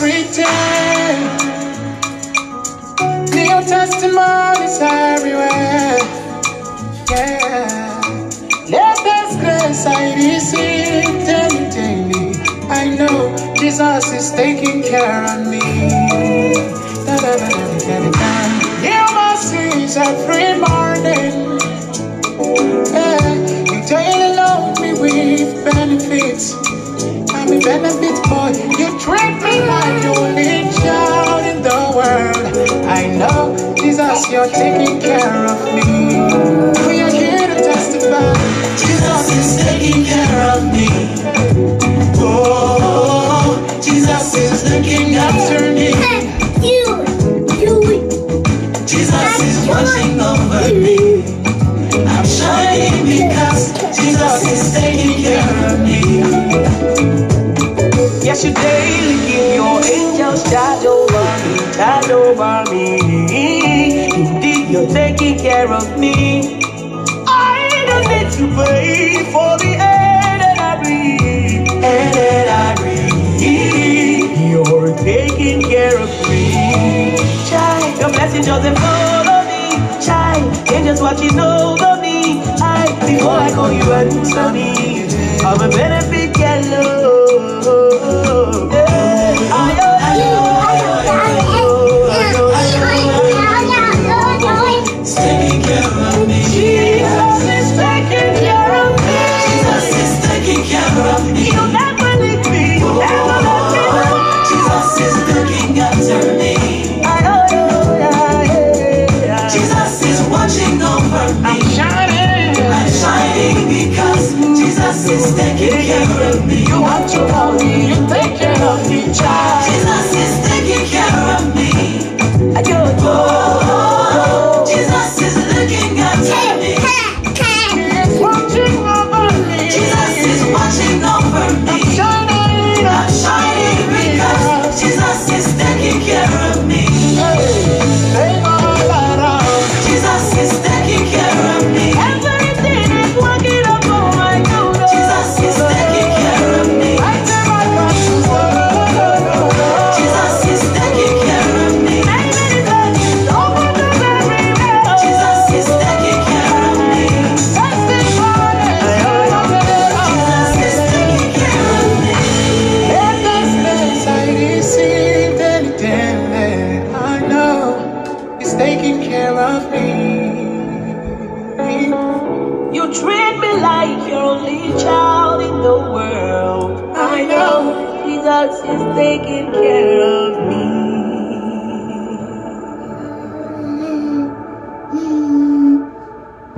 day. New testimonies everywhere. Yeah. Latest grace I receive daily, daily. I know Jesus is taking care of me. Da, da, da, da, da, da. New every morning. Yeah. You daily load me with benefits. I'm a benefit treat me like the only child in the world. I know, Jesus, you're taking care of me. We are here to testify. Jesus is taking care of me. Oh, Jesus is looking after me. You, you, Jesus is watching over me. I'm shining because Jesus is taking care of me. Yes, you daily give your angels charge over me, charge over me. Indeed, you're taking care of me. I don't need to pay for the air that I breathe, air that I breathe. You're taking care of me. Child, your blessings doesn't follow me. Child, angels watching over me. I, before I call you answer me. I'm a benefit Is taking care of me. You want to know me, you take care of me, child. Taking care of me. You treat me like your only child in the world. I know Jesus is taking care of me.